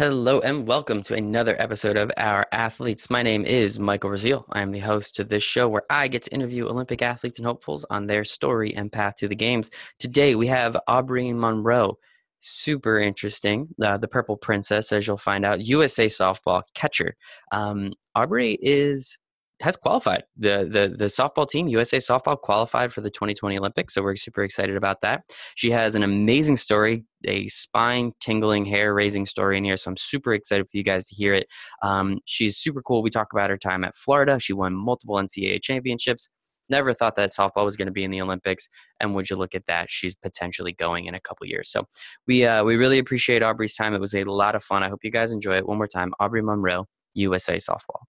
Hello and welcome to another episode of Our Athletes. My name is Michael Raziel. I am the host of this show where I get to interview Olympic athletes and hopefuls on their story and path to the games. Today we have Aubree Munro. Super interesting. Uh, the Purple Princess, as you'll find out, USA softball catcher. Um, Aubree is has qualified. The, the the softball team, USA softball, qualified for the 2020 Olympics. So we're super excited about that. She has an amazing story, a spine tingling, hair raising story in here. So I'm super excited for you guys to hear it. Um, she's super cool. We talk about her time at Florida. She won multiple NCAA championships. Never thought that softball was going to be in the Olympics, and would you look at that? She's potentially going in a couple years. So we uh, we really appreciate Aubree's time. It was a lot of fun. I hope you guys enjoy it. One more time, Aubree Munro, USA softball.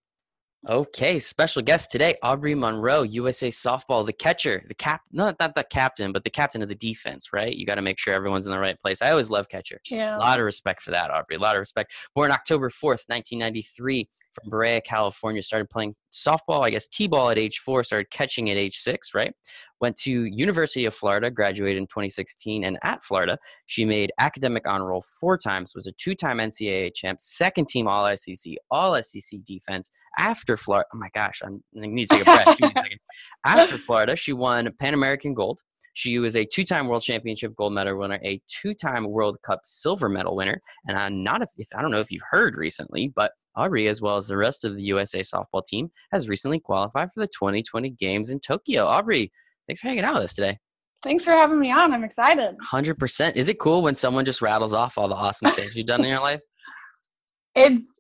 Okay, special guest today, Aubree Munro, USA softball, the catcher, the cap, not not the captain, but the captain of the defense, right? You got to make sure everyone's in the right place. I always love catcher. Yeah. A lot of respect for that, Aubree. A lot of respect. Born October 4th, 1993, from Brea, California. Started playing softball, I guess T-ball at age four. Started catching at age six, right? Went to University of Florida, graduated in 2016, and at Florida, she made academic honor roll four times. Was a two-time NCAA champ, second team All SEC, All SEC defense. After Florida, oh my gosh, I'm, I need to take a breath. Give me a second. After Florida, she won Pan American gold. She was a two-time World Championship gold medal winner, a two-time World Cup silver medal winner, and I'm not if I don't know if you've heard recently, but Aubree, as well as the rest of the USA softball team, has recently qualified for the 2020 Games in Tokyo. Aubree, thanks for hanging out with us today. Thanks for having me on. I'm excited. 100%. Is it cool when someone just rattles off all the awesome things you've done in your life? It's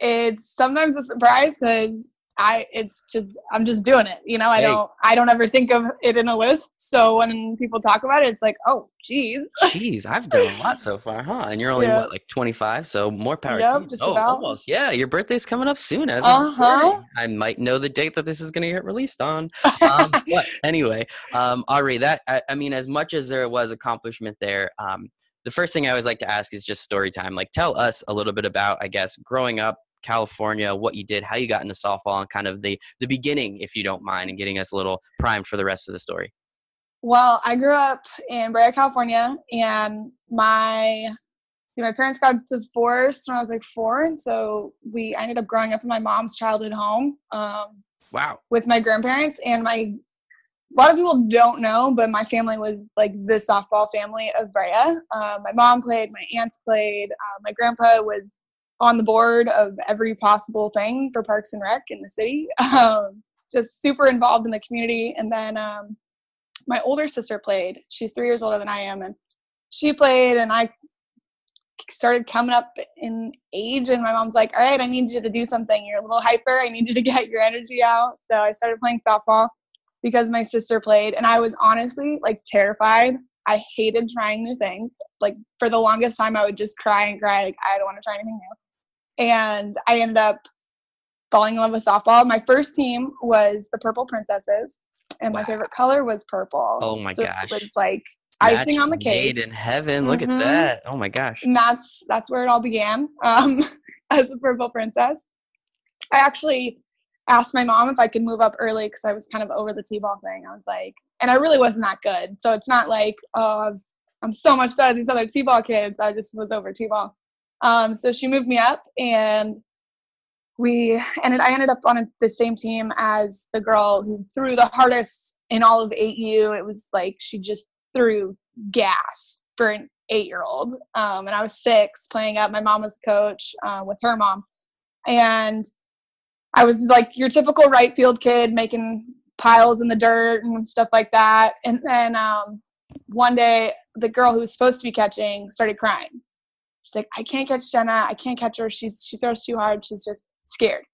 it's sometimes a surprise because I it's just I'm just doing it. You know, I Hey. don't I don't ever think of it in a list. So when people talk about it, it's like, oh, geez. Jeez, I've done a lot so far, huh? And you're only Yeah. what, like 25, so more power Yep, to you. just oh, about. almost. Yeah, your birthday's coming up soon. As Uh-huh. I might know the date that this is going to get released on. Um, but anyway, um, Aubree, that I, I mean, as much as there was accomplishment there, um, the first thing I always like to ask is just story time. Like, tell us a little bit about, I guess, growing up. California, what you did, how you got into softball, and kind of the the beginning, if you don't mind, and getting us a little primed for the rest of the story. Well, I grew up in Brea, California, and my see, my parents got divorced when I was like four, and so we I ended up growing up in my mom's childhood home. Um, Wow. with my grandparents and my a lot of people don't know but my family was like the softball family of brea uh, my mom played my aunts played uh, my grandpa was on the board of every possible thing for parks and rec in the city. Um, just super involved in the community. And then um, my older sister played. She's three years older than i am. And she played and i started coming up in age. And my mom's like all right i need you to do something. You're a little hyper. I need you to get your energy out. So i started playing softball because my sister played. And i was honestly like terrified. I hated trying new things. Like for the longest time i would just cry and cry. Like i don't want to try anything new and i ended up falling in love with softball my first team was the purple princesses and my Wow. favorite color was purple Oh my so gosh. it was like icing Match on the cake Made in heaven. Look Mhm. at that. Oh my gosh. and that's that's where it all began um, as a purple princess i actually asked my mom if i could move up early because i was kind of over the t-ball thing i was like and i really wasn't that good so it's not like oh I was, i'm so much better than these other t-ball kids i just was over t-ball um, so she moved me up and we ended i ended up on the same team as the girl who threw the hardest in all of 8u it was like she just threw gas for an eight year old um, and i was six playing up. My mom was a coach uh, with her mom. And i was like your typical right field kid making piles in the dirt and stuff like that. And then um, one day the girl who was supposed to be catching started crying she's like i can't catch jenna i can't catch her she's she throws too hard she's just scared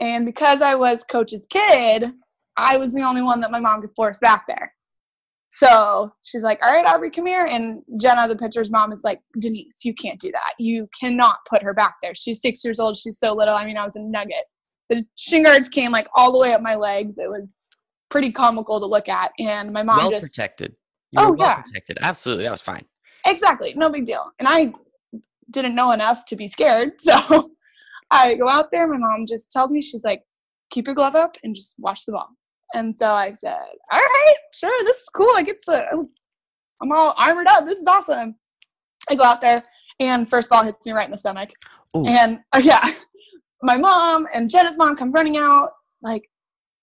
and because i was coach's kid i was the only one that my mom could force back there so she's like, All right, Aubree, come here. And Jenna, the pitcher's mom, is like, Denise, you can't do that. You cannot put her back there. She's six years old. She's so little. I mean, I was a nugget. The shin guards came like all the way up my legs. It was pretty comical to look at. And my mom well just, protected. You Oh, well yeah. protected. Absolutely. That was fine. exactly, no big deal. And I didn't know enough to be scared. So I go out there. My mom just tells me, She's like, Keep your glove up and just watch the ball. And so I said, All right, sure, this is cool. I get to, I'm all armored up. This is awesome. I go out there and first ball hits me right in the stomach. Ooh. And uh, yeah, my mom and Jenna's mom come running out, like,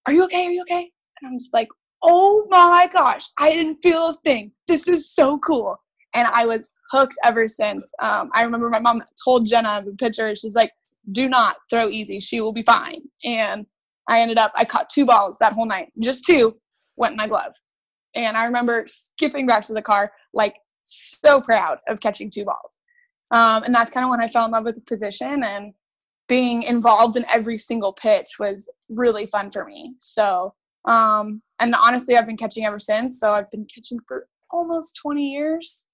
"Are you okay? Are you okay?" And I'm just like, "Oh my gosh, I didn't feel a thing. This is so cool." And I was hooked ever since. Um, I remember my mom told Jenna the pitcher, she's like, "Do not throw easy. She will be fine." And I ended up, I caught two balls that whole night, just two went in my glove. And I remember skipping back to the car, like so proud of catching two balls. Um, and that's kind of when I fell in love with the position and being involved in every single pitch was really fun for me. So, um, and honestly, I've been catching ever since. So I've been catching for almost 20 years,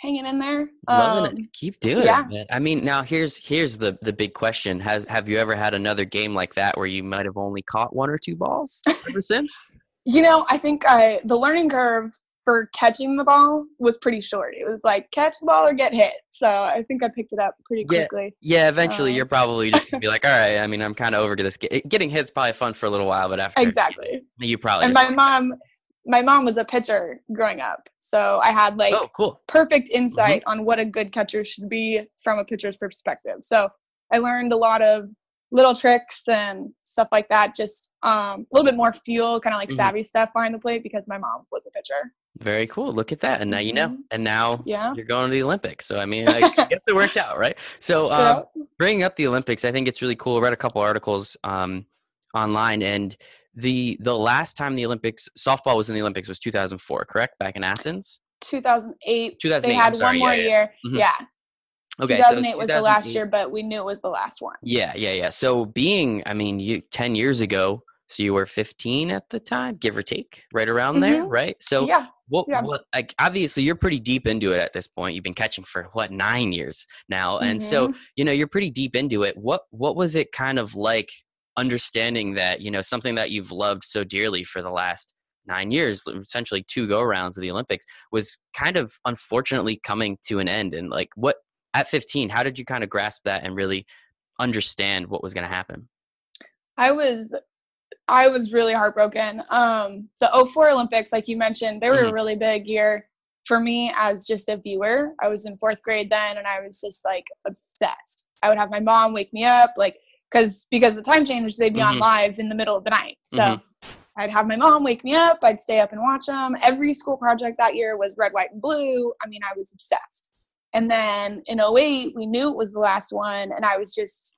hanging in there. Um, it. Keep doing yeah. it. man. I mean, now here's here's the the big question: Have Have you ever had another game like that where you might have only caught one or two balls ever since? You know, I think I the learning curve for catching the ball was pretty short. It was like catch the ball or get hit. So I think I picked it up pretty quickly. Yeah, yeah eventually Uh, you're probably just gonna be like, all right. I mean, I'm kind of over to this. Getting hits probably fun for a little while, but after Exactly. you probably. And my mom my mom was a pitcher growing up. So I had like oh, cool. perfect insight on what a good catcher should be from a pitcher's perspective. So I learned a lot of little tricks and stuff like that. Just um, a little bit more feel, kind of like Mhm. savvy stuff behind the plate because my mom was a pitcher. Very cool. Look at that, and now you know, Mhm. and now Yeah. you're going to the Olympics. So I mean, I guess it worked out, right? So um, bringing up the Olympics, I think it's really cool. I read a couple articles um, online, and the the last time the Olympics softball was in the Olympics was 2004, correct? Back in Athens. 2008. 2008, They had sorry, one more yeah, yeah. year. Mhm. Yeah. Okay, so 2008 was the last year, but we knew it was the last one. Yeah, yeah, yeah. So being, I mean, you 10 years ago, so you were 15 at the time, give or take, right around there, Mhm. right? So yeah. what, yeah. what, like, obviously you're pretty deep into it at this point. You've been catching for what nine years now, and so Mhm. you know you're pretty deep into it. What, what was it kind of like understanding that you know something that you've loved so dearly for the last nine years, essentially two go rounds of the Olympics, was kind of unfortunately coming to an end. And like, what at 15, how did you kind of grasp that and really understand what was going to happen? I was I was really heartbroken. Um the 04 Olympics, like you mentioned, they were Mhm. a really big year for me as just a viewer. I was in fourth grade then and I was just like obsessed. I would have my mom wake me up, like because because the time changes, they'd be on Mhm. live in the middle of the night. So Mhm. I'd have my mom wake me up. I'd stay up and watch them. Every school project that year was red, white, and blue. I mean, I was obsessed. And then in 08, we knew it was the last one. And I was just,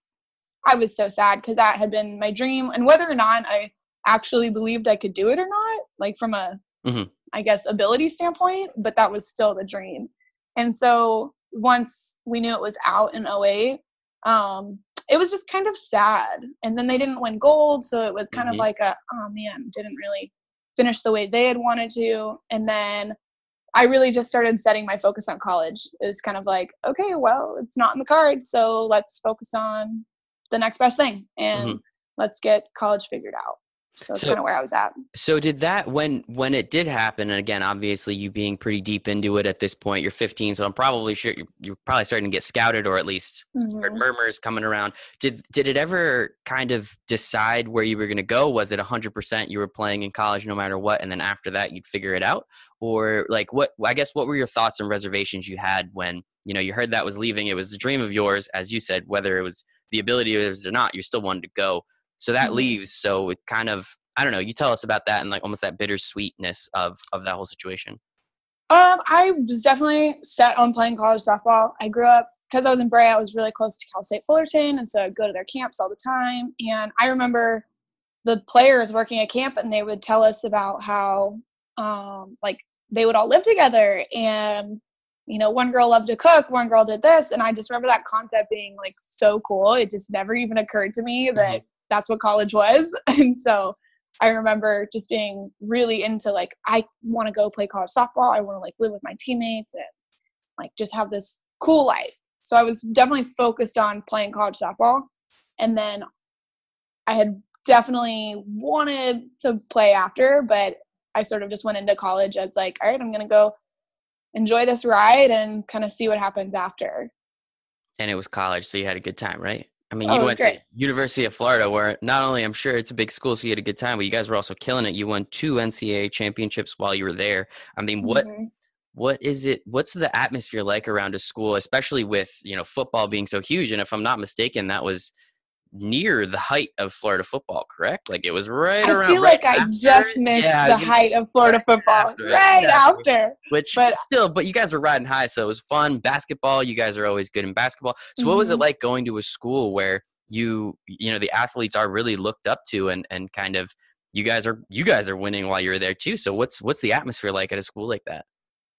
I was so sad because that had been my dream. And whether or not I actually believed I could do it or not, like from a, I Mhm. guess, ability standpoint, but that was still the dream. And so once we knew it was out in 08, um, it was just kind of sad. And then they didn't win gold, so it was kind Mhm. of like a oh man, didn't really finish the way they had wanted to. And then I really just started setting my focus on college. It was kind of like, okay, well, it's not in the cards, so let's focus on the next best thing and Mhm. let's get college figured out. So that's So- kind of where I was at. So did that when when it did happen, and again, obviously you being pretty deep into it at this point, you're 15, so I'm probably sure you're, you're probably starting to get scouted or at least heard Mhm. murmurs coming around. Did did it ever kind of decide where you were going to go? Was it 100% you were playing in college no matter what, and then after that you'd figure it out, or like what? I guess what were your thoughts and reservations you had when you know you heard that was leaving? It was a dream of yours, as you said, whether it was the ability or not, you still wanted to go. So that Mhm. leaves. So it kind of I don't know. You tell us about that and like almost that bittersweetness of of that whole situation. Um, I was definitely set on playing college softball. I grew up because I was in Brea. I was really close to Cal State Fullerton, and so I'd go to their camps all the time. And I remember the players working at camp, and they would tell us about how, um, like they would all live together, and you know, one girl loved to cook, one girl did this, and I just remember that concept being like so cool. It just never even occurred to me that that's what college was, and so I remember just being really into like I want to go play college softball. I want to like live with my teammates and like just have this cool life. So I was definitely focused on playing college softball. And then I had definitely wanted to play after, but I sort of just went into college as like, all right, I'm going to go enjoy this ride and kind of see what happens after. And it was college, so you had a good time, right? I mean, Oh, you went great. to University of Florida, where not only I'm sure it's a big school, so you had a good time, but you guys were also killing it. You won two NCAA championships while you were there. I mean, what Mhm. what is it what's the atmosphere like around a school especially with you know football being so huge and if i'm not mistaken that was near the height of Florida football, correct? Like it was right I around. I feel right like I just it. missed Yeah, the height of Florida right football. after Right after. Which, but- still, but you guys were riding high, so it was fun. Basketball, you guys are always good in basketball. So, what was it Mhm. like going to a school where you, you know, the athletes are really looked up to, and and kind of you guys are you guys are winning while you're there too. So, what's what's the atmosphere like at a school like that?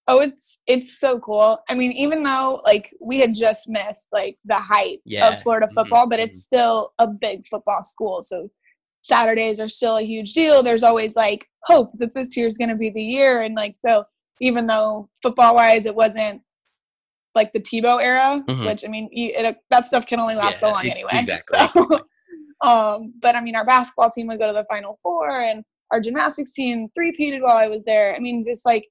Oh, it's it's so cool. I mean, even though like we had just missed like the height Yeah. of Florida Mhm, football, but it's still a big football school. So Saturdays are still a huge deal. There's always like hope that this year's going to be the year, and like so, even though football wise it wasn't like the Tebow era, Mhm. which I mean, you- it, that stuff can only last so long anyway. exactly. So, um, but I mean, our basketball team would go to the Final Four, and our gymnastics team three-peated while I was there. I mean, just like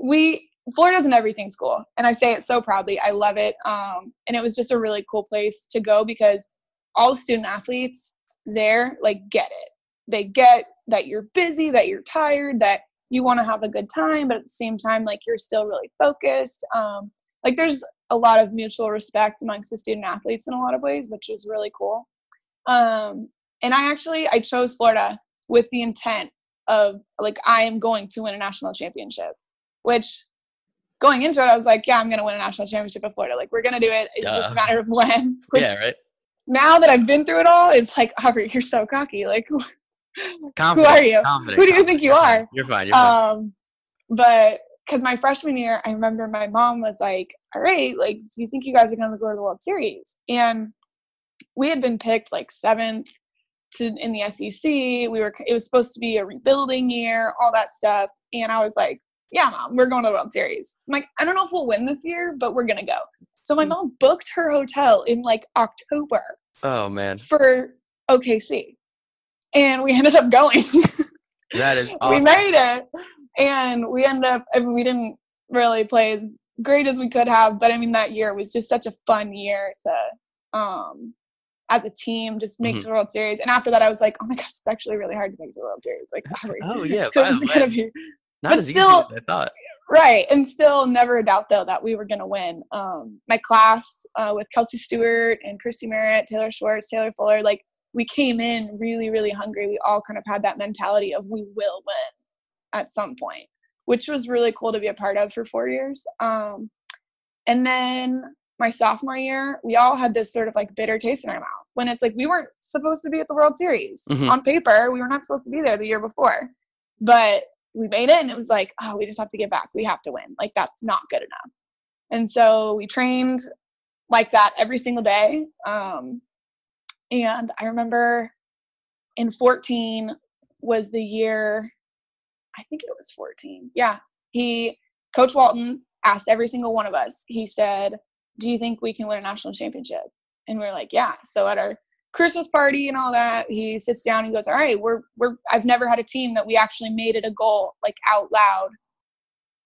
we Florida's an everything school, and I say it so proudly. I love it, um, and it was just a really cool place to go because all the student athletes there like get it. They get that you're busy, that you're tired, that you want to have a good time, but at the same time, like you're still really focused. Um, like there's a lot of mutual respect amongst the student athletes in a lot of ways, which was really cool. Um, and I actually I chose Florida with the intent of like I am going to win a national championship, which going into it I was like, yeah, I'm gonna win a national championship at Florida. Like we're gonna do it. It's just a matter of when. Which yeah, right. now that I've been through it all, it's like Aubree, you're so cocky. Like who are you? Who do you think you are? You're fine. You're fine. Um, but because my freshman year, I remember my mom was like, "All right, like, do you think you guys are going to go to the World Series?" And we had been picked like seventh to in the SEC. We were it was supposed to be a rebuilding year, all that stuff. And I was like, "Yeah, mom, we're going to the World Series." I'm like, "I don't know if we'll win this year, but we're gonna go." So Hmm. my mom booked her hotel in like October oh man, for OKC, and we ended up going. that is awesome. we made it and we ended up I mean, we didn't really play as great as we could have but i mean that year was just such a fun year to um as a team just make Mhm. the world series and after that i was like oh my gosh it's actually really hard to make the world series like oh yeah, so it's gonna be not but as still- easy as I thought. right and still never a doubt though that we were gonna win um my class uh, with kelsey stewart and christy merritt taylor schwartz taylor fuller like we came in really really hungry we all kind of had that mentality of we will win at some point which was really cool to be a part of for four years um and then my sophomore year we all had this sort of like bitter taste in our mouth when it's like we weren't supposed to be at the world series Mhm. on paper we were not supposed to be there the year before but we made it and it was like oh we just have to get back. We have to win. Like that's not good enough. And so we trained like that every single day um, and i remember in 14 was the year i think it was 14 yeah he coach walton asked every single one of us he said do you think we can win a national championship? And we are like yeah. So at our christmas party and all that he sits down and goes all right we're we're i've never had a team that we actually made it a goal like out loud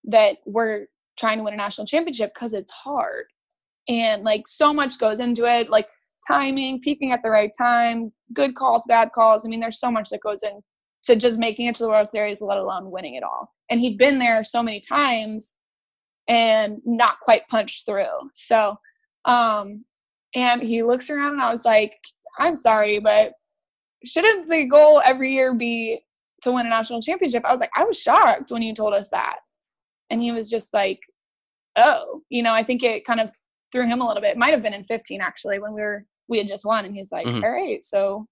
that we're trying to win a national championship because it's hard. And like so much goes into it like timing peaking at the right time good calls bad calls i mean there's so much that goes in to just making it to the world series let alone winning it all. And he'd been there so many times and not quite punched through. So um and he looks around and i was like i'm sorry but shouldn't the goal every year be to win a national championship? I was like i was shocked when you told us that. And he was just like oh you know i think it kind of threw him a little bit. It might have been in 15 actually when we were we had just won. And he's like Mhm. all right so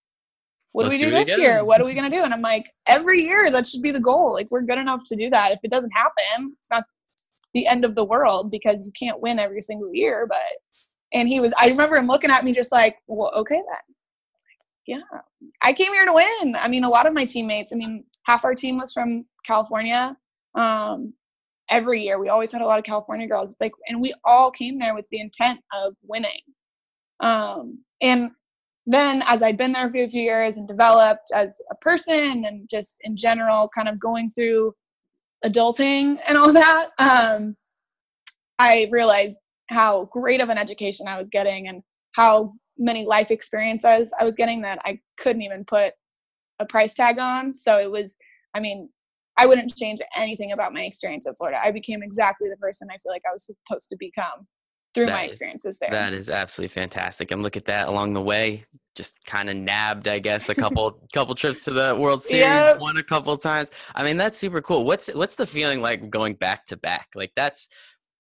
what Let's do we do do this again." year? what are we going to do? And i'm like every year that should be the goal. Like we're good enough to do that. If it doesn't happen it's not the end of the world because you can't win every single year but and he was i remember him looking at me just like well okay then yeah. I came here to win. I mean a lot of my teammates i mean half our team was from california um every year. We always had a lot of california girls. It's like and we all came there with the intent of winning. Um and then as i'd been there for a few years and developed as a person and just in general kind of going through adulting and all that um i realized how great of an education i was getting and how many life experiences i was getting that i couldn't even put a price tag on so it was i mean I wouldn't change anything about my experience at Florida. I became exactly the person I feel like I was supposed to become through That my is- experiences there. That is absolutely fantastic. And look at that along the way. Just kind of nabbed, I guess, a couple couple trips to the World Series, Yep. won a couple times. I mean, that's super cool. What's what's the feeling like going back to back? Like that's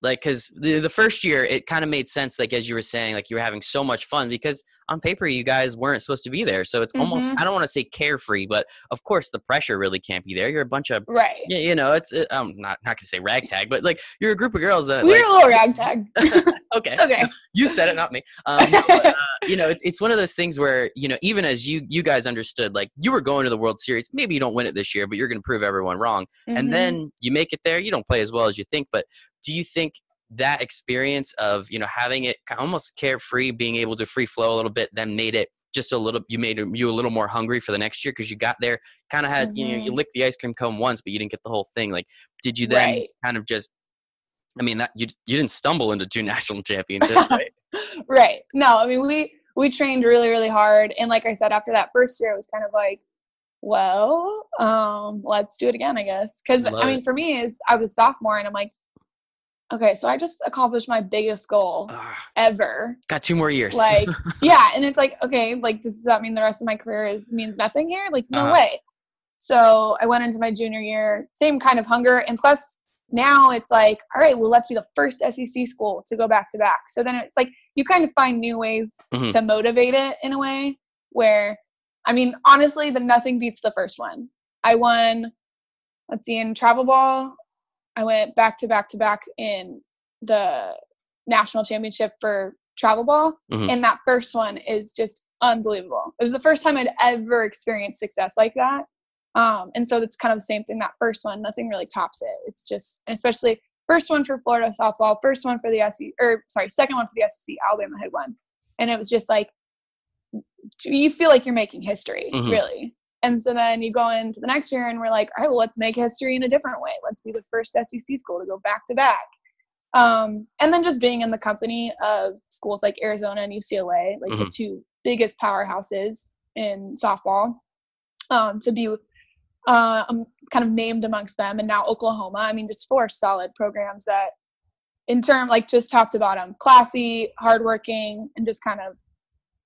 like because the the first year it kind of made sense. Like as you were saying, like you were having so much fun because on paper you guys weren't supposed to be there. So it's almost Mhm. I don't want to say carefree, but of course the pressure really can't be there. You're a bunch of right. yeah, you know, it's uh, I'm not not gonna say ragtag, but like you're a group of girls that we're like a little ragtag. okay, it's okay. you said it, not me. Um, but, uh, you know, it's it's one of those things where you know, even as you you guys understood, like you were going to the World Series. Maybe you don't win it this year, but you're going to prove everyone wrong. Mhm. And then you make it there. You don't play as well as you think, but do you think that experience of you know having it almost carefree, being able to free flow a little bit, then made it just a little you made you a little more hungry for the next year because you got there kind of had you know you Mhm. licked the ice cream cone once but you didn't get the whole thing like did you then Right. kind of just i mean that you you didn't stumble into two national championships right right. No, I mean we we trained really really hard, and like I said, after that first year, it was kind of like, well, um, let's do it again, I guess. Because I mean, it. for me, is I was sophomore, and I'm like, okay, so I just accomplished my biggest goal Ah, ever. got two more years Like, yeah, and it's like, okay, like does that mean the rest of my career is means nothing here? Like, no Uh-huh. way. So I went into my junior year, same kind of hunger, and plus now it's like, all right, well, let's be the first SEC school to go back to back. So then it's like you kind of find new ways Mhm. to motivate it in a way where, I mean, honestly, the nothing beats the first one. I won, let's see, in travel ball, I went back to back to back in the national championship for travel ball. Mhm. And that first one is just unbelievable. It was the first time I'd ever experienced success like that. Um, and so it's kind of the same thing. That first one, nothing really tops it. It's just, and especially first one for Florida softball, first one for the SEC, or sorry, second one for the SEC. Alabama had won, and it was just like you feel like you're making history, Mhm. really. And so then you go into the next year, and we're like, all right, well, let's make history in a different way. Let's be the first SEC school to go back to back. Um, and then just being in the company of schools like Arizona and UCLA, like the Mhm. two biggest powerhouses in softball, um, to be uh, um, kind of named amongst them, and now Oklahoma. I mean, just four solid programs that, in term like just top to bottom, classy, hardworking, and just kind of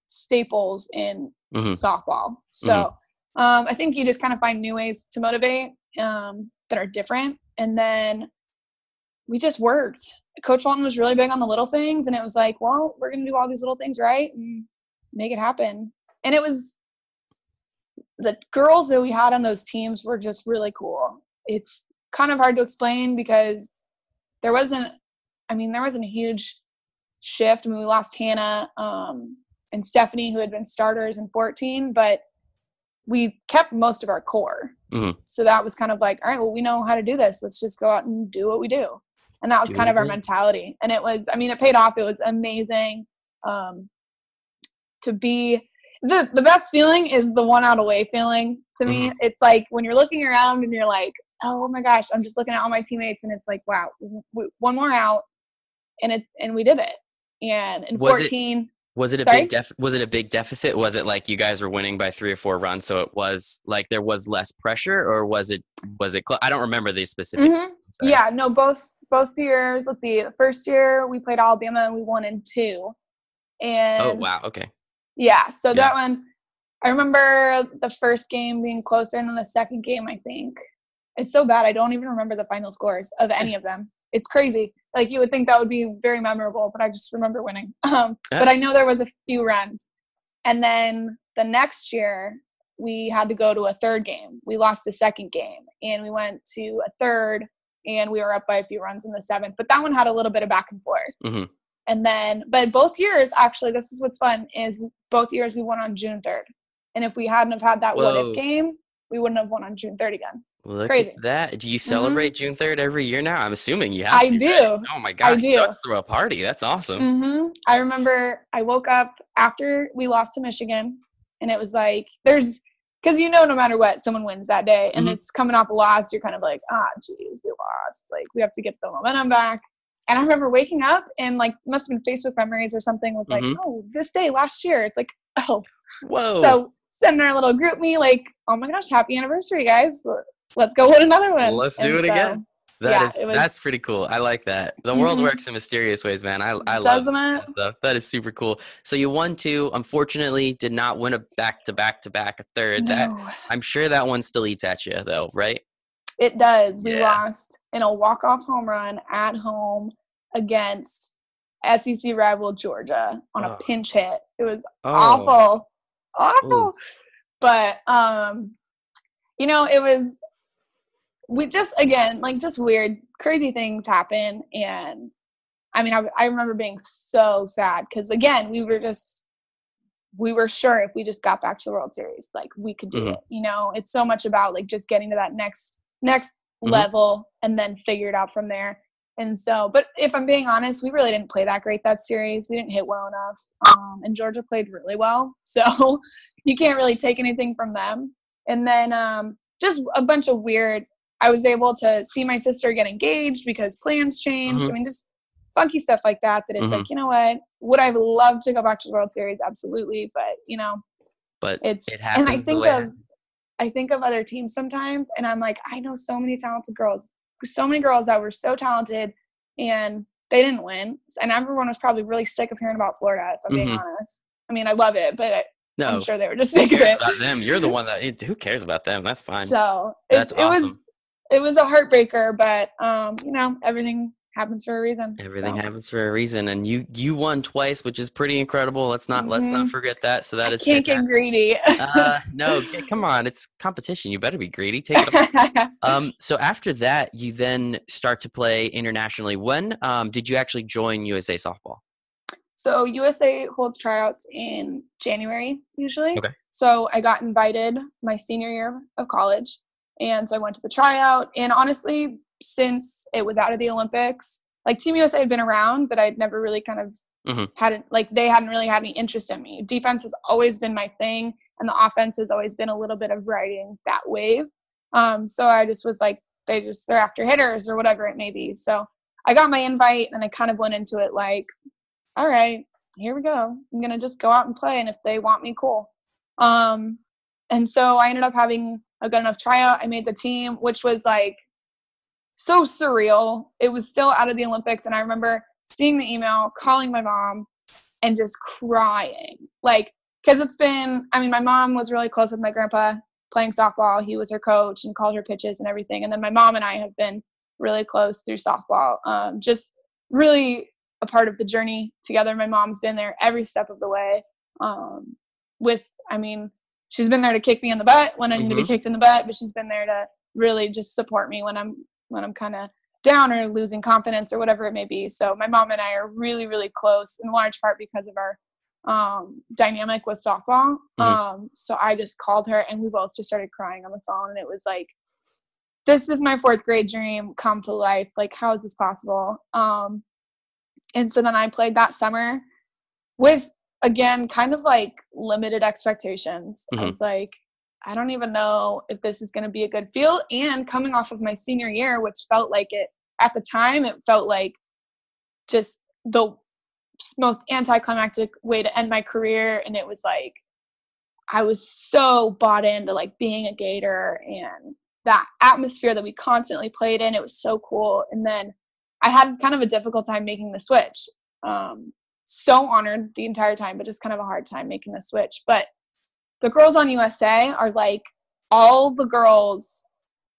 staples in Mhm. softball. So um, I think you just kind of find new ways to motivate um, that are different, and then we just worked. Coach Walton was really big on the little things, and it was like, well, we're going to do all these little things right and make it happen. And it was the girls that we had on those teams were just really cool. It's kind of hard to explain because there wasn't, I mean, there wasn't a huge shift. I mean, we lost Hannah um, and Stephanie, who had been starters in 14, but we kept most of our core. Mhm. So that was kind of like, all right, well, we know how to do this. Let's just go out and do what we do. And that was Do kind of our do. mentality. And it was, I mean, it paid off. It was amazing um, to be the the best feeling is the one out away feeling to me. It's like when you're looking around and you're like, oh my gosh, I'm just looking at all my teammates, and it's like, wow, one more out, and it and we did it. And in Was it- 14, Was it a Sorry? big def- was it a big deficit? Was it like you guys were winning by three or four runs, so it was like there was less pressure, or was it was it? Cl- I don't remember the specific. Mhm. yeah, no, both both years. Let's see, the first year we played Alabama and we won in two. And Oh wow. Okay. Yeah, so Yeah. that one, I remember the first game being closer, and then the second game, I think. It's so bad, I don't even remember the final scores of any of them. It's crazy. Like, you would think that would be very memorable, but I just remember winning. Um, Yeah. But I know there was a few runs. And then the next year, we had to go to a third game. We lost the second game, and we went to a third, and we were up by a few runs in the seventh. But that one had a little bit of back and forth Mhm. and then but both years actually this is what's fun is both years we won on june 3rd and if we hadn't have had that what if game we wouldn't have won on june 3rd again Look Crazy. at that. Do you celebrate June third every year now? I'm assuming you have. I to, do. right? Oh my gosh. I do. Let's throw a party. That's awesome. hmm i remember i woke up after we lost to michigan and it was like there's because you know no matter what someone wins that day and Mhm. it's coming off a loss you're kind of like ah geez we lost like we have to get the momentum back and i remember waking up and like must have been facebook memories or something was like Mhm. oh this day last year it's like oh Whoa. So sending our little group me like, oh my gosh, happy anniversary, guys. Let's go win another one. Let's do And it so, again. That yeah, is was- that's pretty cool. I like that. The world Mhm. works in mysterious ways, man. I I love Doesn't that it? stuff. That is super cool. So you won two. Unfortunately, did not win a back to back to back a third. That No. I'm sure that one still eats at you though, right? It does. We Yeah. lost in a walk-off home run at home against SEC rival Georgia on a Oh. pinch hit. It was Oh, awful, awful. But um, you know, it was. We just again like just weird, crazy things happen, and I mean, I, I remember being so sad because again, we were just we were sure if we just got back to the World Series, like we could do Mhm. it. You know, it's so much about like just getting to that next next Mhm. level and then figure it out from there. And so, but if I'm being honest, we really didn't play that great that series. We didn't hit well enough, um, and Georgia played really well. So you can't really take anything from them. And then um, just a bunch of weird. I was able to see my sister get engaged because plans changed. Mhm. I mean, just funky stuff like that. That it's Mhm. like, you know what? Would I love to go back to the World Series? Absolutely, but you know, but it's it and I think of I think of other teams sometimes, and I'm like, I know so many talented girls, so many girls that were so talented, and they didn't win. And everyone was probably really sick of hearing about Florida. If I'm being Mhm. honest, I mean, I love it, but I, no, I'm sure they were just sick of it. them? You're the one that who cares about them? That's fine. So That's it, it awesome. was it was a heartbreaker, but um, you know, everything happens for a reason. Everything so. happens for a reason, and you you won twice, which is pretty incredible. Let's not let's not Mhm. forget that. So that I is can't get greedy. uh, no, come on, it's competition. You better be greedy. Take it. Um, so after that, you then start to play internationally. When um, did you actually join USA softball? So USA holds tryouts in January usually. Okay. So I got invited my senior year of college, and so I went to the tryout. And honestly, since it was out of the Olympics, like Team USA had been around, but I'd never really kind of Mhm. hadn't like they hadn't really had any interest in me. Defense has always been my thing, and the offense has always been a little bit of riding that wave. Um, so I just was like, they just they're after hitters or whatever it may be. So I got my invite, and I kind of went into it like all right, here we go. I'm gonna just go out and play, and if they want me, cool. Um, and so I ended up having a good enough tryout. I made the team, which was like so surreal. It was still out of the Olympics, and I remember seeing the email, calling my mom, and just crying, like because it's been. I mean, my mom was really close with my grandpa playing softball. He was her coach and called her pitches and everything. And then my mom and I have been really close through softball. Um, just really a part of the journey together. My mom's been there every step of the way. Um, with, I mean, she's been there to kick me in the butt when I need to be Mhm. kicked in the butt, but she's been there to really just support me when I'm when I'm kind of down or losing confidence or whatever it may be. So my mom and I are really, really close in large part because of our um, dynamic with softball. Mhm. Um, so I just called her and we both just started crying on the phone, and it was like, this is my fourth grade dream come to life. Like, how is this possible? Um, and so then I played that summer with again kind of like limited expectations. I Mhm. was like, I don't even know if this is going to be a good feel. And coming off of my senior year, which felt like it at the time, it felt like just the most anticlimactic way to end my career. And it was like, I was so bought into like being a Gator and that atmosphere that we constantly played in. It was so cool. And then I had kind of a difficult time making the switch. Um, so honored the entire time, but just kind of a hard time making the switch. But the girls on USA are like all the girls,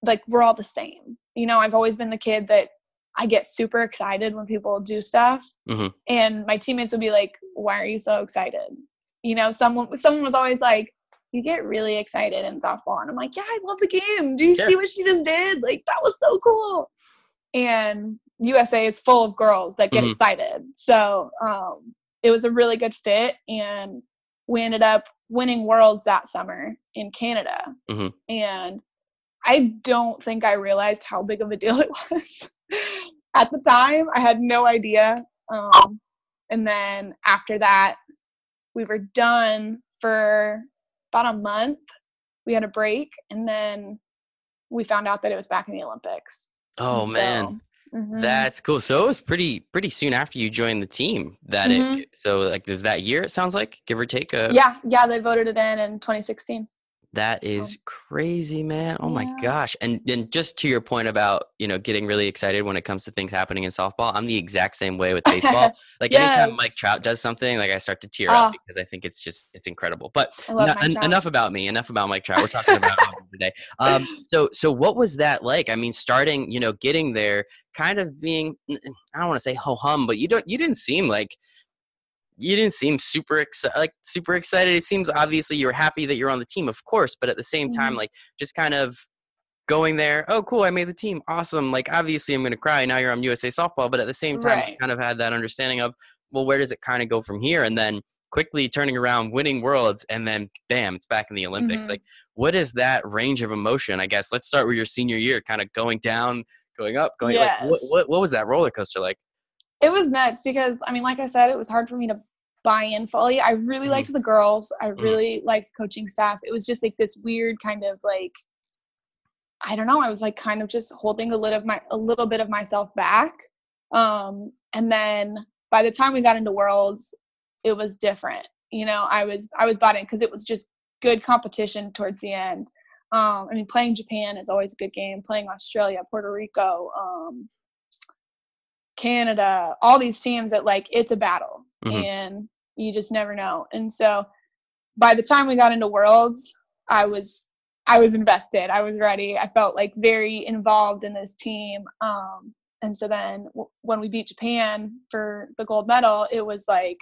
like we're all the same. You know, I've always been the kid that I get super excited when people do stuff, Mhm. and my teammates would be like, "Why are you so excited?" You know, someone someone was always like, "You get really excited in softball," and I'm like, "Yeah, I love the game. Do you Sure. see what she just did? Like that was so cool." And USA is full of girls that get Mhm. excited, so um, it was a really good fit, and we ended up winning worlds that summer in Canada. Mhm. And I don't think I realized how big of a deal it was. At the time, I had no idea. Um, and then after that, we were done for about a month. We had a break, and then we found out that it was back in the Olympics. Oh And man, mhm. that's cool. So it was pretty pretty soon after you joined the team that Mhm. it. So like, does that year? It sounds like give or take. A, yeah, yeah, they voted it in in 2016. That is crazy, man. Oh my gosh. And then just to your point about, you know, getting really excited when it comes to things happening in softball, I'm the exact same way with baseball. like yes. anytime Mike Trout does something, like I start to tear up ah. because I think it's just it's incredible. But en- enough about me, enough about Mike Trout. We're talking about today. Um so so what was that like? I mean, starting, you know, getting there, kind of being I don't want to say ho hum, but you don't you didn't seem like you didn't seem super excited like super excited it seems obviously you were happy that you're on the team of course but at the same time mm-hmm. like just kind of going there oh cool i made the team awesome like obviously i'm going to cry now you're on usa softball but at the same time right. kind of had that understanding of well where does it kind of go from here and then quickly turning around winning worlds and then bam it's back in the olympics mm-hmm. like what is that range of emotion i guess let's start with your senior year kind of going down going up going yes. like what, what, what was that roller coaster like it was nuts because I mean, like I said, it was hard for me to buy in fully. I really mm-hmm. liked the girls. I mm-hmm. really liked coaching staff. It was just like this weird kind of like I don't know, I was like kind of just holding a lid of my a little bit of myself back. Um and then by the time we got into worlds, it was different. You know, I was I was bought in because it was just good competition towards the end. Um, I mean, playing Japan is always a good game. Playing Australia, Puerto Rico, um, Canada, all these teams that like it's a battle mm-hmm. and you just never know. And so by the time we got into Worlds, I was I was invested. I was ready. I felt like very involved in this team. Um, and so then w- when we beat Japan for the gold medal, it was like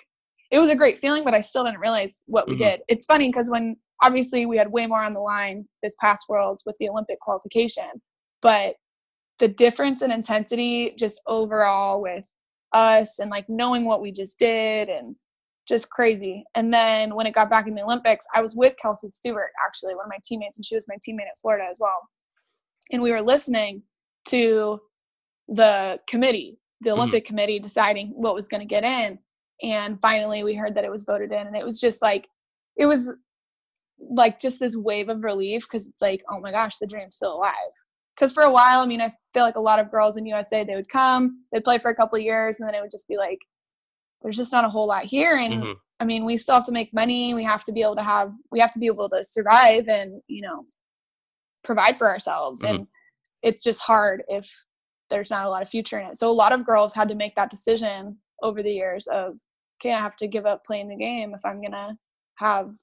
it was a great feeling, but I still didn't realize what we mm-hmm. did. It's funny because when obviously we had way more on the line this past Worlds with the Olympic qualification, but the difference in intensity just overall with us and like knowing what we just did and just crazy. And then when it got back in the Olympics, I was with Kelsey Stewart, actually, one of my teammates, and she was my teammate at Florida as well. And we were listening to the committee, the mm-hmm. Olympic mm-hmm. committee deciding what was going to get in. And finally, we heard that it was voted in. And it was just like, it was like just this wave of relief because it's like, oh my gosh, the dream's still alive because for a while, I mean, I feel like a lot of girls in USA they would come, they'd play for a couple of years, and then it would just be like, there's just not a whole lot here. And mm-hmm. I mean, we still have to make money. We have to be able to have, we have to be able to survive and you know, provide for ourselves. Mm-hmm. And it's just hard if there's not a lot of future in it. So a lot of girls had to make that decision over the years of, okay, I have to give up playing the game if I'm gonna have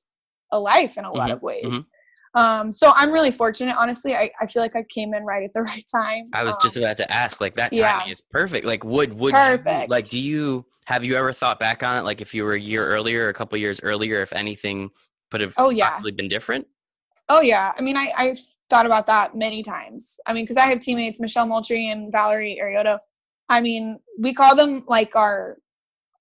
a life in a mm-hmm. lot of ways. Mm-hmm. Um, so I'm really fortunate, honestly. I, I feel like I came in right at the right time. I was um, just about to ask, like that timing yeah. is perfect. Like would would perfect. You, like do you have you ever thought back on it? Like if you were a year earlier, a couple years earlier, if anything could have oh, yeah. possibly been different? Oh yeah. I mean I, I've thought about that many times. I mean, because I have teammates, Michelle Moultrie and Valerie Arioto. I mean, we call them like our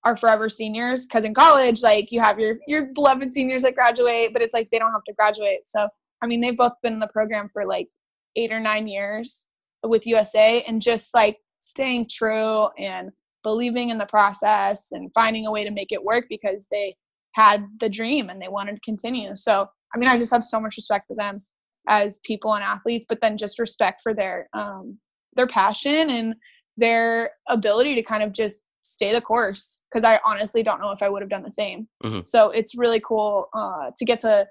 our forever seniors because in college like you have your your beloved seniors that graduate but it's like they don't have to graduate so I mean, they've both been in the program for like eight or nine years with USA and just like staying true and believing in the process and finding a way to make it work because they had the dream and they wanted to continue. So, I mean, I just have so much respect for them as people and athletes, but then just respect for their um, their passion and their ability to kind of just stay the course. Because I honestly don't know if I would have done the same. Mm-hmm. So it's really cool uh, to get to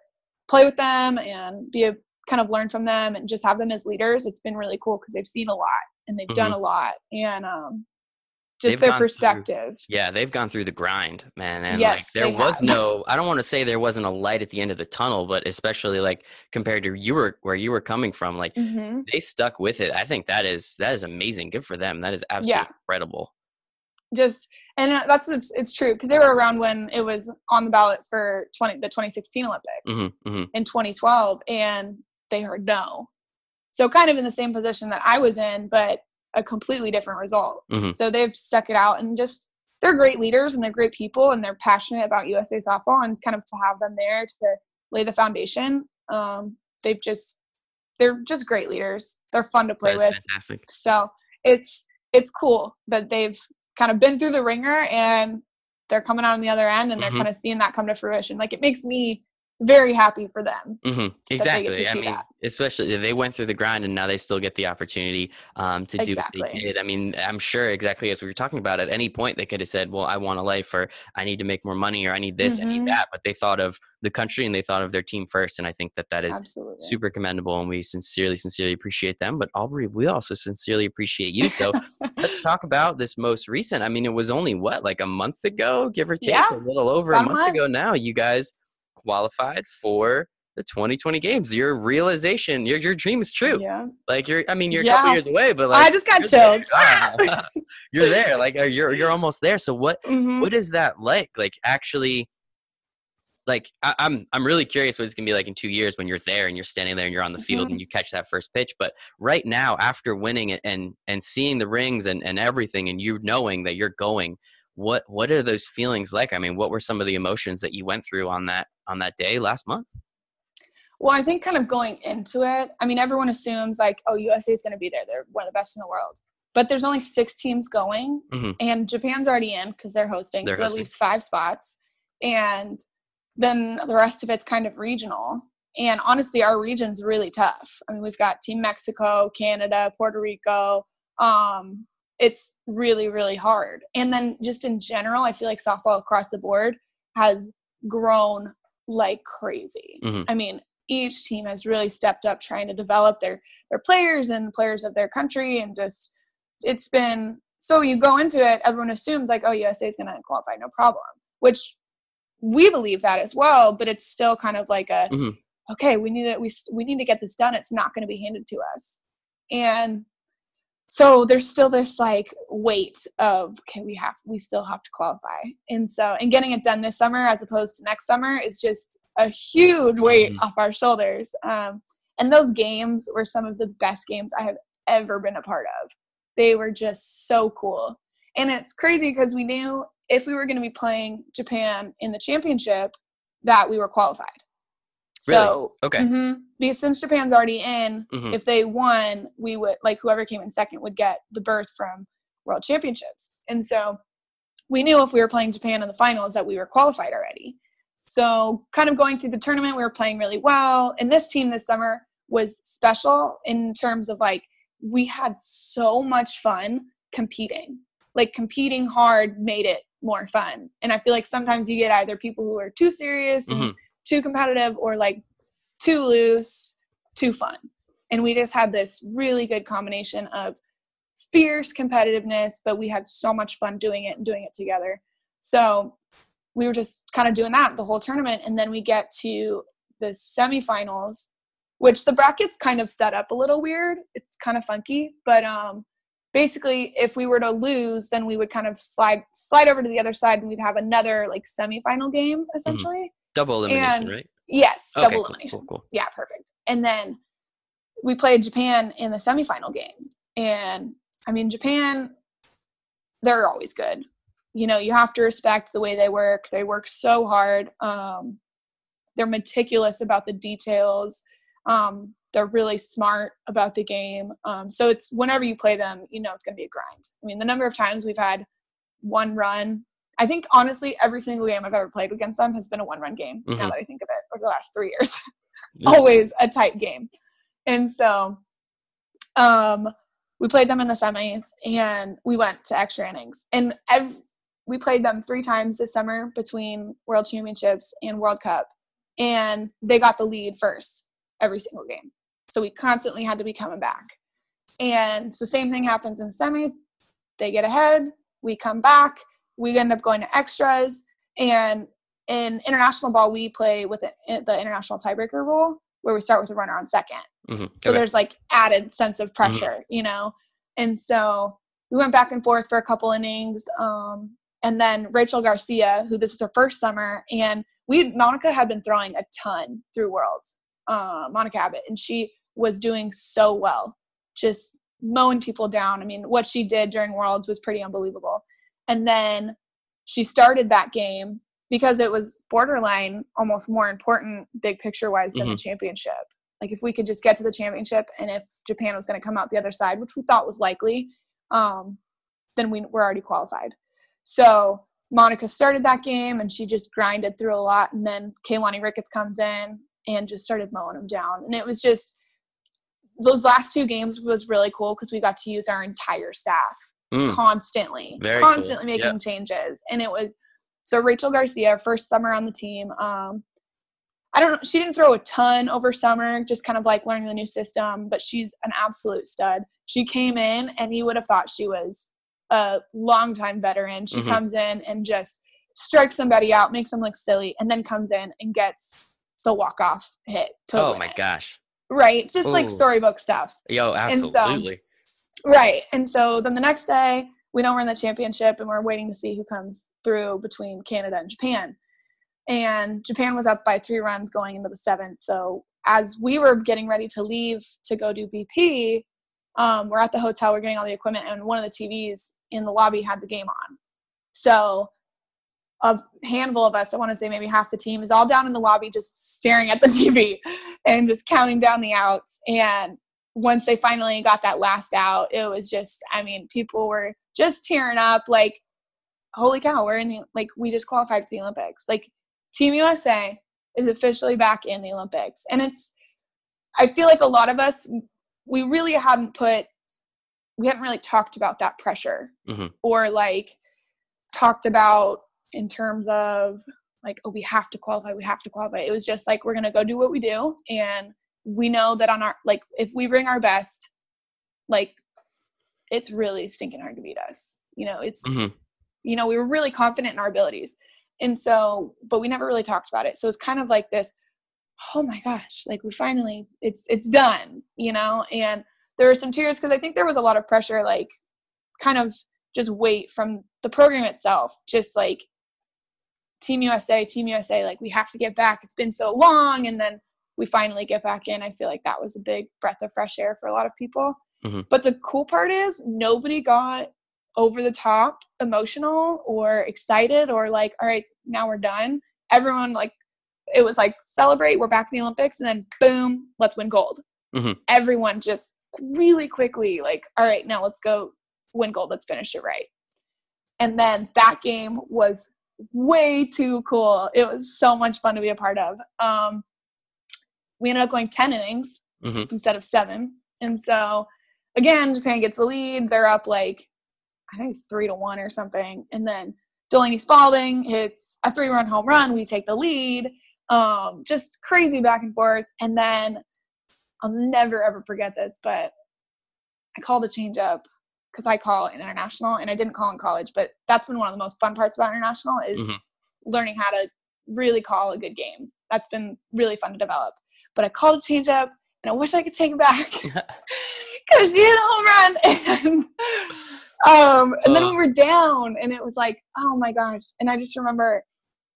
play with them and be a kind of learn from them and just have them as leaders it's been really cool because they've seen a lot and they've mm-hmm. done a lot and um just they've their perspective through, yeah they've gone through the grind man and yes, like there was have. no i don't want to say there wasn't a light at the end of the tunnel but especially like compared to you were where you were coming from like mm-hmm. they stuck with it i think that is that is amazing good for them that is absolutely yeah. incredible just and that's it's, it's true because they were around when it was on the ballot for 20 the 2016 olympics mm-hmm, mm-hmm. in 2012 and they heard no so kind of in the same position that i was in but a completely different result mm-hmm. so they've stuck it out and just they're great leaders and they're great people and they're passionate about usa softball and kind of to have them there to lay the foundation um, they've just they're just great leaders they're fun to play with fantastic. so it's it's cool that they've kind of been through the ringer and they're coming out on the other end and they're mm-hmm. kind of seeing that come to fruition. Like it makes me very happy for them. Mm-hmm. Exactly. I mean, that. especially they went through the grind and now they still get the opportunity um, to exactly. do what they did. I mean, I'm sure exactly as we were talking about. At any point, they could have said, "Well, I want a life," or "I need to make more money," or "I need this, mm-hmm. I need mm-hmm. that." But they thought of the country and they thought of their team first, and I think that that is Absolutely. super commendable, and we sincerely, sincerely appreciate them. But Aubree, we also sincerely appreciate you. So let's talk about this most recent. I mean, it was only what like a month ago, give or take, yeah. a little over a month, month ago now. You guys qualified for the 2020 games. Your realization, your your dream is true. Yeah. Like you're, I mean, you're yeah. a couple years away, but like I just got chilled. There. you're there. Like uh, you're you're almost there. So what mm-hmm. what is that like? Like actually. Like I, I'm, I'm really curious what it's gonna be like in two years when you're there and you're standing there and you're on the field mm-hmm. and you catch that first pitch. But right now, after winning it and and seeing the rings and and everything, and you knowing that you're going, what what are those feelings like? I mean what were some of the emotions that you went through on that on that day last month? Well i think kind of going into it i mean everyone assumes like oh usa is going to be there. They're one of the best in the world. But there's only six teams going mm-hmm. and japan's already in because they're hosting they're so hosting. that leaves five spots. And then the rest of it's kind of regional. And honestly our region's really tough. I mean we've got team mexico canada puerto rico um, it's really really hard and then just in general i feel like softball across the board has grown like crazy mm-hmm. i mean each team has really stepped up trying to develop their their players and players of their country and just it's been so you go into it everyone assumes like oh usa is going to qualify no problem which we believe that as well but it's still kind of like a mm-hmm. okay we need it we, we need to get this done it's not going to be handed to us and so there's still this like weight of okay we have we still have to qualify. And so and getting it done this summer as opposed to next summer is just a huge weight mm-hmm. off our shoulders. Um, and those games were some of the best games i have ever been a part of. They were just so cool. And it's crazy because we knew if we were going to be playing japan in the championship that we were qualified Really? So okay, mm-hmm, because since Japan's already in, mm-hmm. if they won, we would like whoever came in second would get the berth from World Championships, and so we knew if we were playing Japan in the finals that we were qualified already. So kind of going through the tournament, we were playing really well, and this team this summer was special in terms of like we had so much fun competing. Like competing hard made it more fun, and I feel like sometimes you get either people who are too serious mm-hmm too competitive or like too loose, too fun. And we just had this really good combination of fierce competitiveness, but we had so much fun doing it and doing it together. So we were just kind of doing that the whole tournament. And then we get to the semifinals, which the brackets kind of set up a little weird. It's kind of funky, but um, basically if we were to lose, then we would kind of slide slide over to the other side and we'd have another like semifinal game mm-hmm. essentially. Mm-hmm. Double elimination, and, right? Yes, okay, double cool, elimination. Cool, cool. Yeah, perfect. And then we played Japan in the semifinal game. And I mean, Japan, they're always good. You know, you have to respect the way they work. They work so hard. Um, they're meticulous about the details. Um, they're really smart about the game. Um, so it's whenever you play them, you know it's going to be a grind. I mean, the number of times we've had one run I think honestly, every single game I've ever played against them has been a one run game. Mm-hmm. Now that I think of it, over the last three years, always a tight game. And so, um, we played them in the semis, and we went to extra innings. And ev- we played them three times this summer between World Championships and World Cup, and they got the lead first every single game. So we constantly had to be coming back. And so same thing happens in the semis. They get ahead, we come back, we end up going to extras. And in international ball, we play with the, the international tiebreaker rule where we start with a runner on 2nd mm-hmm. So okay. there's like added sense of mm-hmm. pressure, mm-hmm. you know? And so we went back and forth for a couple innings. Um, and then Rachel Garcia, who this is her first summer, and we Monica had been throwing a ton through Worlds, uh, Monica Abbott, and she was doing so well, just mowing people down. I mean, what she did during Worlds was pretty unbelievable. And then she started that game because it was borderline almost more important big picture wise than mm-hmm. the championship. Like if we could just get to the championship and if Japan was going to come out the other side, which we thought was likely, um, then we were already qualified. So Monica started that game and she just grinded through a lot. And then Keilani Ricketts comes in and just started mowing them down. And it was just those last two games was really cool because we got to use our entire staff Mm. constantly, Very cool. constantly making Yep. changes. And it was so Rachel Garcia, first summer on the team. Um, I don't know, she didn't throw a ton over summer, just kind of like learning the new system, but she's an absolute stud. She came in and you would have thought she was a longtime veteran. She Mhm. comes in and just strikes somebody out, makes them look silly, and then comes in and gets the walk off hit. To Oh my it. gosh. Right. Just like storybook stuff. Yo, And so- absolutely. Right. And so then the next day, we know we're in the championship and we're waiting to see who comes through between Canada and Japan. And Japan was up by three runs going into the seventh. So as we were getting ready to leave to go do BP, um, we're at the hotel, we're getting all the equipment, and one of the TVs in the lobby had the game on. So a handful of us, I want to say maybe half the team, is all down in the lobby just staring at the TV and just counting down the outs. And once they finally got that last out, it was just, I mean, people were just tearing up like, holy cow, we're in the, like, we just qualified for the Olympics. Like, Team USA is officially back in the Olympics. And it's, I feel like a lot of us, we really hadn't put, we hadn't really talked about that pressure Mhm. or like talked about in terms of like, oh, we have to qualify, we have to qualify. It was just like, we're going to go do what we do. And we know that on our, like, if we bring our best, like, it's really stinking hard to beat us. You know, it's, Mhm. you know, we were really confident in our abilities. And so, but we never really talked about it. So it's kind of like this, oh my gosh, like we finally, it's, it's done, you know? And there were some tears because I think there was a lot of pressure, like kind of just weight from the program itself, just like Team USA, Team USA, like we have to get back. It's been so long. And then we finally get back in. I feel like that was a big breath of fresh air for a lot of people. Mhm. But the cool part is nobody got over the top emotional or excited or like, all right, now we're done. Everyone like it was like celebrate, we're back in the Olympics, and then boom, let's win gold. Mhm. Everyone just really quickly like, all right, now let's go win gold. Let's finish it right. And then that game was way too cool. It was so much fun to be a part of. Um, we ended up going 10 innings Mhm. instead of seven. And so, again, Japan gets the lead. They're up like, I think three to one or something. And then Delaney Spaulding hits a three run home run. We take the lead. Um, just crazy back and forth. And then I'll never ever forget this, but I called a change up because I call international and I didn't call in college, but that's been one of the most fun parts about international is Mhm. learning how to really call a good game. That's been really fun to develop. But I called a change up and I wish I could take it back because she hit a home run and um and then we were down and it was like, oh my gosh. And I just remember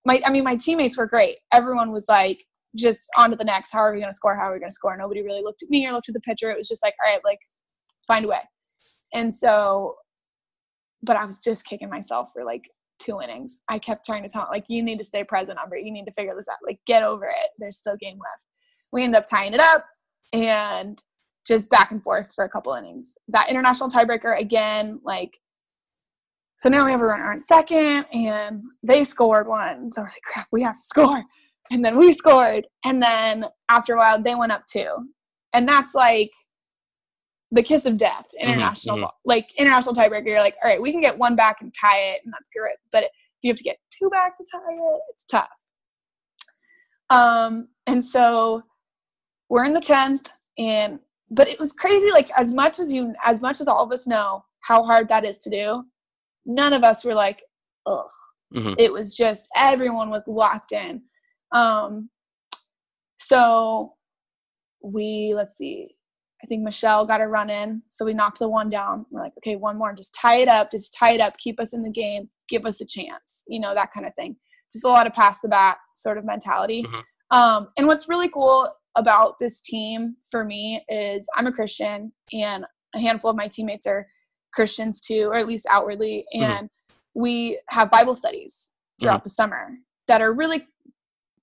my I mean my teammates were great. Everyone was like just on to the next. How are we gonna score? How are we gonna score? Nobody really looked at me or looked at the pitcher. It was just like, all right, like find a way. And so but I was just kicking myself for like two innings. I kept trying to tell like you need to stay present, Umber. You need to figure this out. Like get over it. There's still game left. We ended up tying it up and just back and forth for a couple innings. That international tiebreaker again, like so now we have a runner on second and they scored one. So we're like, crap, we have to score. And then we scored. And then after a while they went up two. And that's like the kiss of death, international mhm. ball. Like international tiebreaker, you're like, all right, we can get one back and tie it, and that's good. But if you have to get two back to tie it, it's tough. Um, and so we're in the tenth, and but it was crazy. Like as much as you, as much as all of us know how hard that is to do, none of us were like, ugh. Mhm. It was just everyone was locked in. Um, so we let's see. I think Michelle got a run in, so we knocked the one down. We're like, okay, one more, just tie it up, just tie it up, keep us in the game, give us a chance, you know, that kind of thing. Just a lot of pass the bat sort of mentality. Mhm. Um, and what's really cool about this team for me is I'm a Christian, and a handful of my teammates are Christians too, or at least outwardly, Mhm. and we have Bible studies throughout the summer that are really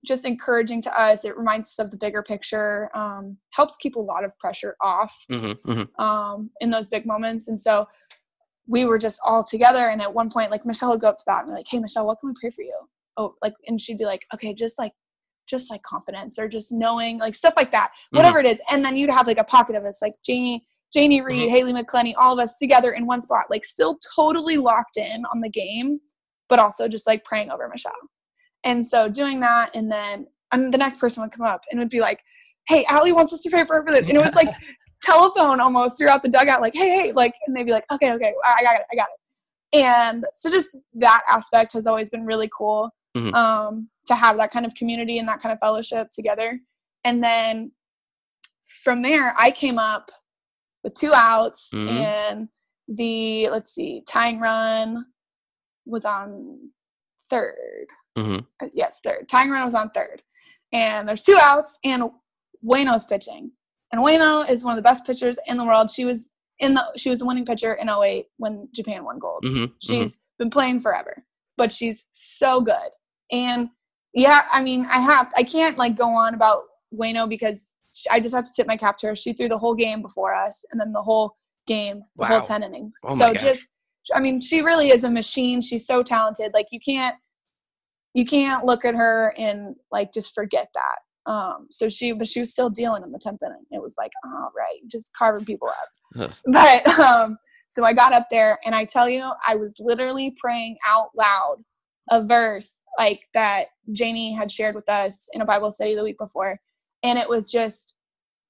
just encouraging to us. It reminds us of the bigger picture, um, helps keep a lot of pressure off Mhm. Mhm. um, in those big moments. And so we were just all together. And at one point, like Michelle would go up to bat and be like, "Hey, Michelle, what can we pray for you?" Oh, like, and she'd be like, "Okay, just like." Just like confidence or just knowing like stuff like that Mm-hmm. whatever it is. And then you'd have like a pocket of us like janie janie reed Mhm. Hayley McCleney all of us together in one spot like still totally locked in on the game but also just like praying over michelle. And so doing that and then and the next person would come up and would be like hey Allie wants us to pray for her for this. And it was like telephone almost throughout the dugout like hey hey like and they'd be like okay okay I got it i got it. And so just that aspect has always been really cool Mhm. um, to have that kind of community and that kind of fellowship together and then from there i came up with two outs Mhm. and the let's see tying run was on third hmm uh, yes, third. Tying run was on third. And there's two outs, and Ueno's pitching. And Ueno is one of the best pitchers in the world. She was in the she was the winning pitcher in 08 when Japan won gold. hmm She's been playing forever, but she's so good. And yeah, I mean, I have I can't like go on about Ueno because I just have to tip my cap to her. She threw the whole game before us, and then the whole game, the whole Wow. ten innings. Oh so gosh. just, I mean, she really is a machine. She's so talented. Like you can't, you can't look at her and like just forget that. Um, so she, but she was still dealing in the tenth inning. It was like, all right, just carving people up. Ugh. But um, so I got up there, and I tell you, I was literally praying out loud a verse like that Janie had shared with us in a Bible study the week before. And it was just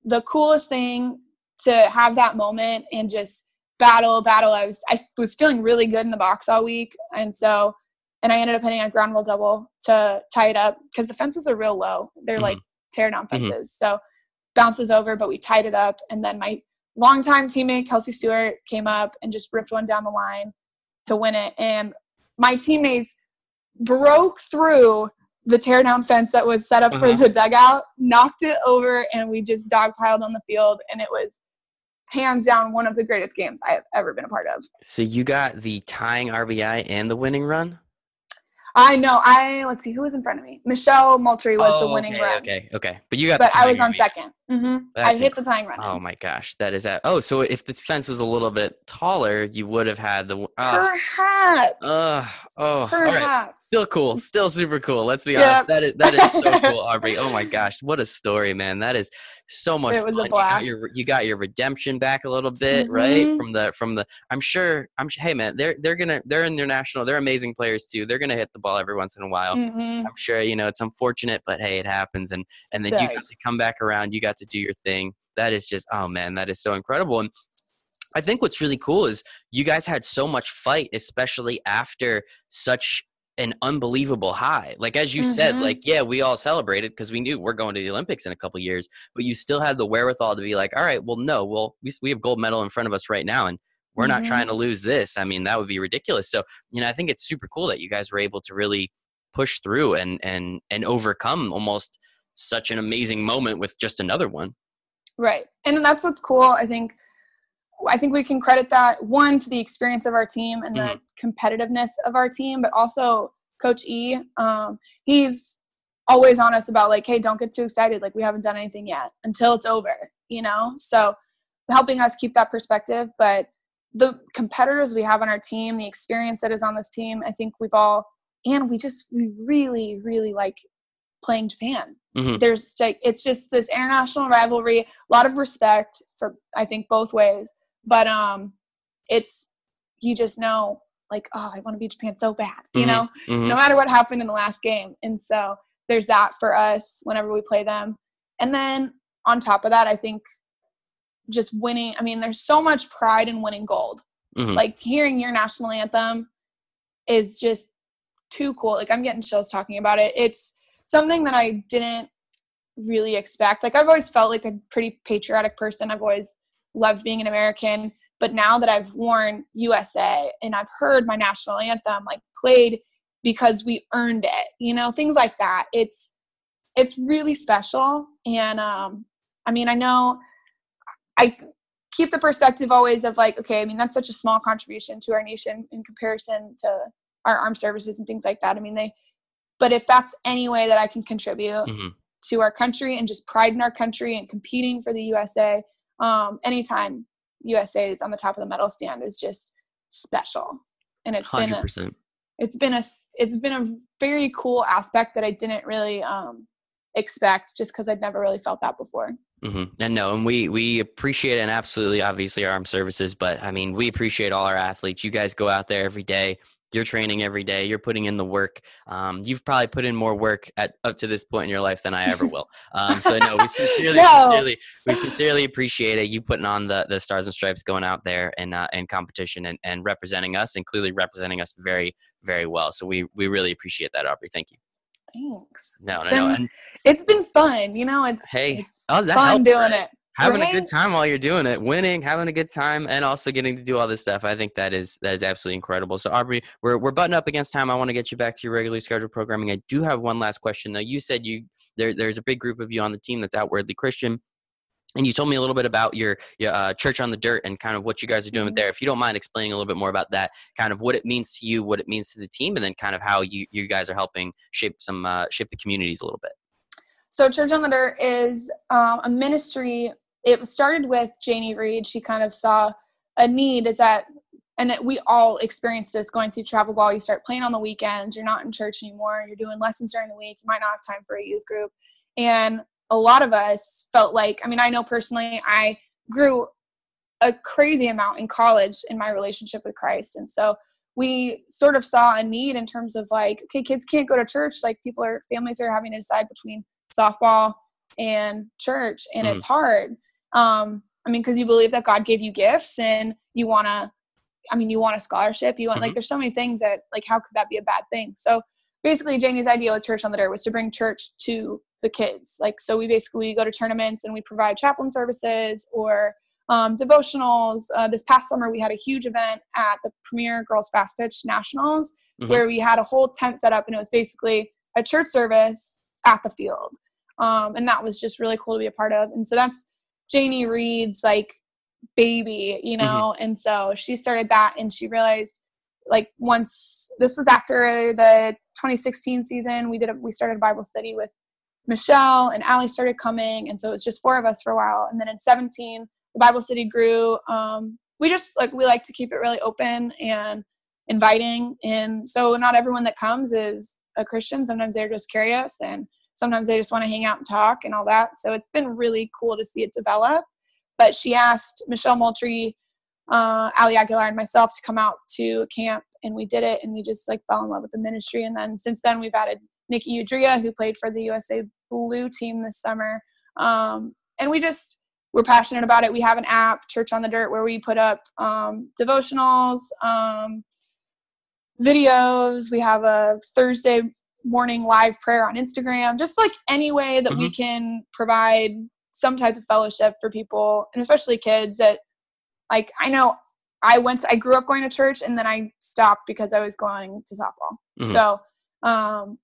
the coolest thing to have that moment and just battle, battle. I was I was feeling really good in the box all week. And so and I ended up hitting a ground ball double to tie it up because the fences are real low. They're like tear down Mhm. fences. So bounces over, but we tied it up. And then my longtime teammate Kelsey Stewart came up and just ripped one down the line to win it. And my teammates broke through the tear down fence that was set up Uh-huh. for the dugout, knocked it over, and we just dogpiled on the field. And it was hands down one of the greatest games I have ever been a part of. So you got the tying RBI and the winning run. I know. I let's see who was in front of me. Michelle Moultrie was the winning Oh, okay, run, Okay, okay, but you got. but I was on RBI. second. Hmm I hit the tying run. Oh my gosh, that is that. Oh, so if the fence was a little bit taller, you would have had the. Uh, Perhaps. uh, oh, all right. Perhaps. Still cool, still super cool. Let's be Yep. honest. That is that is so cool, Aubree. Oh my gosh, what a story, man. That is so much It was a fun. You got blast. your you got your redemption back a little bit, right? Mhm. From the from the. I'm sure. I'm. Hey, man, they're they're gonna they're international. They're amazing players too. They're gonna hit the ball every once in a while. hmm I'm sure you know it's unfortunate, but hey, it happens. And and then you got to come back around. You got to do your thing. That is just oh man, that is so incredible. And I think what's really cool is you guys had so much fight, especially after such an unbelievable high. Like as you said, Mhm. like yeah, we all celebrated because we knew we're going to the Olympics in a couple years. But you still had the wherewithal to be like, all right, well, no, well, we we have gold medal in front of us right now, and we're not Mhm. trying to lose this. I mean, that would be ridiculous. So you know, I think it's super cool that you guys were able to really push through and and and overcome almost such an amazing moment with just another one. Right. And that's what's cool. I think I think we can credit that one to the experience of our team and the competitiveness of our team, but also Coach E. Um, he's always on us about like, hey, don't get too excited. Like we haven't done anything yet until it's over, you know? So helping us keep that perspective. But the competitors we have on our team, the experience that is on this team, I think we've all and we just we really, really like playing Japan Mhm. there's like it's just this international rivalry a lot of respect for i think both ways but um it's you just know like oh i want to be japan so bad you Mhm. know Mhm. no matter what happened in the last game and so there's that for us whenever we play them and then on top of that i think just winning i mean there's so much pride in winning gold Mhm. like hearing your national anthem is just too cool like i'm getting chills talking about it it's something that i didn't really expect. Like i've always felt like a pretty patriotic person. I've always loved being an american. But now that i've worn usa and i've heard my national anthem like played because we earned it you know things like that it's it's really special. And um i mean i know i keep the perspective always of like okay i mean that's such a small contribution to our nation in comparison to our armed services and things like that. I mean they but if that's any way that i can contribute Mhm. to our country and just pride in our country and competing for the usa um, anytime usa is on the top of the medal stand is just special. And it's 100%. been a, it's been a it's been a very cool aspect that I didn't really um, expect just because I'd never really felt that before. Mm-hmm. And no, and we we appreciate and absolutely, obviously, our armed services. But I mean, we appreciate all our athletes. You guys go out there every day. You're training every day. You're putting in the work. Um, you've probably put in more work at up to this point in your life than I ever will. Um, so no, we sincerely, No. sincerely, we sincerely appreciate it. You putting on the the stars and stripes, going out there and uh, in competition and, and representing us, and clearly representing us very very well. So we we really appreciate that, Aubree. Thank you. Thanks. No, It's no, no. And It's been fun. You know, it's hey, it's oh, that fun helps, doing right? it. Having a good time while you're doing it winning having a good time and also getting to do all this stuff. I think that is that is absolutely incredible. So aubree we're, we're butting up against time. I want to get you back to your regularly scheduled programming. I do have one last question though. You said you there, there's a big group of you on the team that's outwardly christian and you told me a little bit about your, your uh, church on the dirt and kind of what you guys are doing Mhm. there. If you don't mind explaining a little bit more about that kind of what it means to you what it means to the team and then kind of how you, you guys are helping shape some uh, shape the communities a little bit. So Church on the Dirt is um, a ministry. It started with Janie Reed. She kind of saw a need. Is that, and it, we all experience this going through travel ball. You start playing on the weekends. You're not in church anymore. You're doing lessons during the week. You might not have time for a youth group, and a lot of us felt like. I mean, I know personally, I grew a crazy amount in college in my relationship with Christ, and so we sort of saw a need in terms of like, okay, kids can't go to church. Like people are, families are having to decide between softball and church and Mhm. it's hard um i mean because you believe that god gave you gifts and you want to i mean you want a scholarship you want like there's so many things that like how could that be a bad thing? So basically janie's idea with church on the dirt was to bring church to the kids. Like so we basically go to tournaments and we provide chaplain services or um, devotionals. Uh, this past summer we had a huge event at the premier girls fast pitch nationals Mhm. where we had a whole tent set up and it was basically a church service at the field. Um, and that was just really cool to be a part of. And so that's janie reed's like baby you know? And so she started that and she realized like once this was after the 2016 season we did a, we started a bible study with michelle and Allie started coming. And so it was just four of us for a while. And then in 17 the bible study grew. Um, we just like we like to keep it really open and inviting. And so not everyone that comes is a christian. Sometimes they're just curious and sometimes they just want to hang out and talk and all that so it's been really cool to see it develop. But she asked michelle moultrie uh, ali aguilar and myself to come out to camp and we did it and we just like fell in love with the ministry. And then since then we've added nikki udria who played for the usa blue team this summer. Um, and we just we're passionate about it. We have an app church on the dirt where we put up um, devotionals um, videos. We have a thursday morning live prayer on instagram just like any way that we can provide some type of fellowship for people and especially kids that like i know i went i grew up going to church and then i stopped because i was going to softball. Mhm. so um,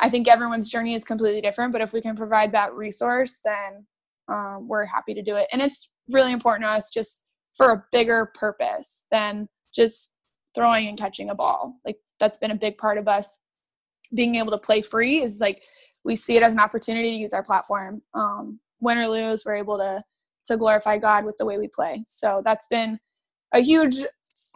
i think everyone's journey is completely different but if we can provide that resource then um, we're happy to do it. And it's really important to us just for a bigger purpose than just throwing and catching a ball. Like that's been a big part of us being able to play free is like we see it as an opportunity to use our platform. Um, win or lose we're able to to glorify god with the way we play. So that's been a huge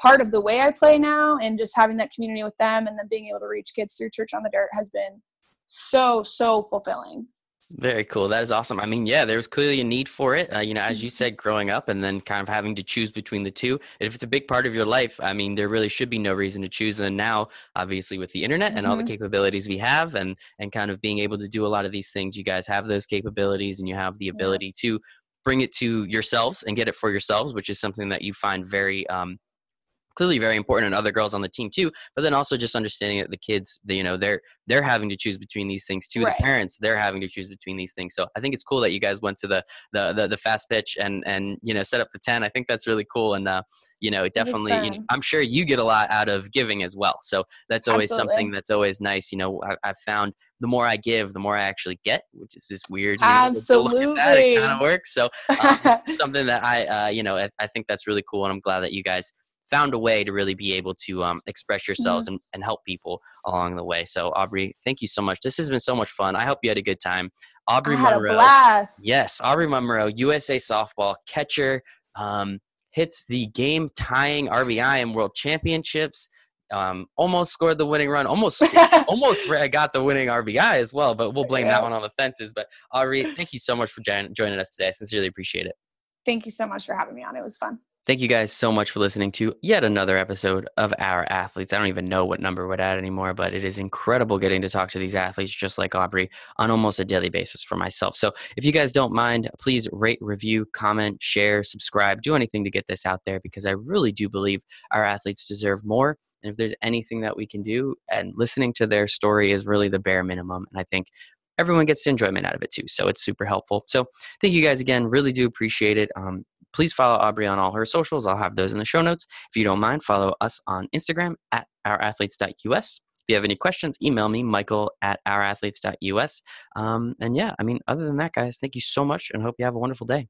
part of the way i play now and just having that community with them and then being able to reach kids through church on the dirt has been so so fulfilling Very cool. That is awesome. I mean, yeah, there was clearly a need for it. Uh, you know, as Mm-hmm. you said, growing up and then kind of having to choose between the two. If it's a big part of your life, I mean, there really should be no reason to choose. And now, obviously, with the internet and all the Mhm. capabilities we have, and and kind of being able to do a lot of these things, you guys have those capabilities, and you have the ability to bring it to yourselves and get it for yourselves, which is something that you find very um, clearly very important and other girls on the team too but then also just understanding that the kids you know they're they're having to choose between these things too. Right. the parents they're having to choose between these things. So i think it's cool that you guys went to the the the, the fast pitch and and you know set up the 10 i think that's really cool and uh you know definitely you know, i'm sure you get a lot out of giving as well. So that's always Absolutely. something that's always nice you know I, i've found the more i give the more i actually get which is just weird you know, but that, it kind of works. So um, something that I, uh, you know, I, I think that's really cool, and I'm glad that you guys found a way to really be able to um, express yourselves and, and help people along the way. So, Aubree, thank you so much. This has been so much fun. I hope you had a good time. Aubree I had Munro, a blast yes, Aubree Munro, USA softball catcher. Um, hits the game tying RBI in World Championships. Um, almost scored the winning run. Almost, almost got the winning RBI as well. But we'll blame yeah. that one on the fences. But Aubree, thank you so much for joining us today. I sincerely appreciate it. Thank you so much for having me on. It was fun. Thank you guys so much for listening to yet another episode of Our Athletes. I don't even know what number we're at anymore, but it is incredible getting to talk to these athletes just like Aubree on almost a daily basis for myself. So if you guys don't mind, please rate, review, comment, share, subscribe, do anything to get this out there because I really do believe our athletes deserve more. And if there's anything that we can do, and listening to their story is really the bare minimum. And I think everyone gets enjoyment out of it too. So it's super helpful. So thank you guys again. Really do appreciate it. Um, please follow Aubree on all her socials. I'll have those in the show notes. If you don't mind, follow us on Instagram at ourathletes.us. If you have any questions, email me, michael at ourathletes.us. Um, and yeah, I mean, other than that, guys, thank you so much and hope you have a wonderful day.